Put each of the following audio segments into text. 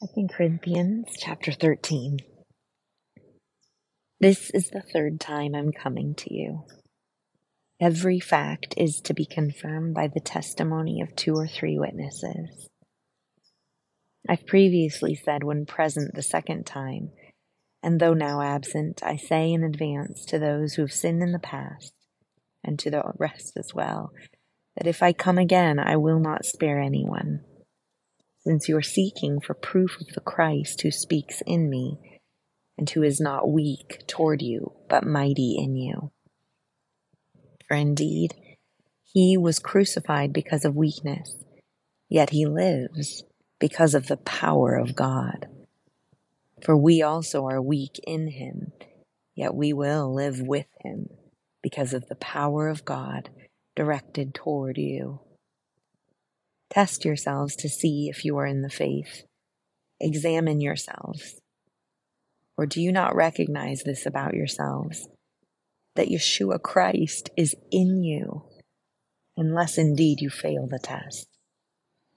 Second Corinthians chapter 13. This is the third time I'm coming to you. Every fact is to be confirmed by the testimony of two or three witnesses. I've previously said when present the second time, and though now absent, I say in advance to those who have sinned in the past, and to the rest as well, that if I come again, I will not spare anyone since you are seeking for proof of the Christ who speaks in me, and who is not weak toward you, but mighty in you. For indeed, he was crucified because of weakness, yet he lives because of the power of God. For we also are weak in him, yet we will live with him because of the power of God directed toward you. Test yourselves to see if you are in the faith. Examine yourselves. Or do you not recognize this about yourselves? That Yeshua Christ is in you, unless indeed you fail the test.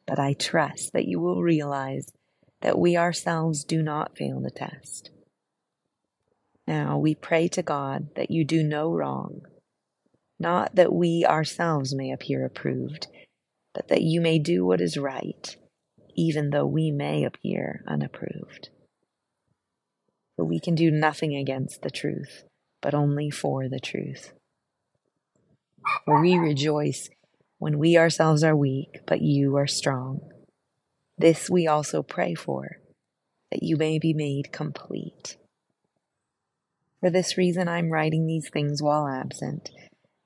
But I trust that you will realize that we ourselves do not fail the test. Now we pray to God that you do no wrong, not that we ourselves may appear approved but that you may do what is right, even though we may appear unapproved. For we can do nothing against the truth, but only for the truth. For we rejoice when we ourselves are weak, but you are strong. This we also pray for, that you may be made complete. For this reason, I'm writing these things while absent,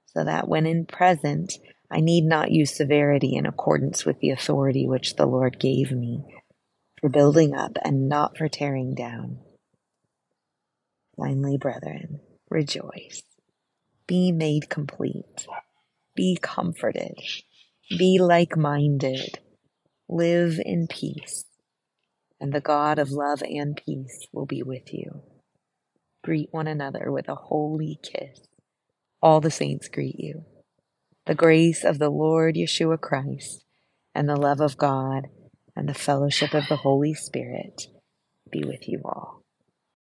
so that when in present I need not use severity in accordance with the authority which the Lord gave me for building up and not for tearing down. Finally, brethren, rejoice. Be made complete. Be comforted. Be like minded. Live in peace. And the God of love and peace will be with you. Greet one another with a holy kiss. All the saints greet you. The grace of the Lord Yeshua Christ and the love of God and the fellowship of the Holy Spirit be with you all.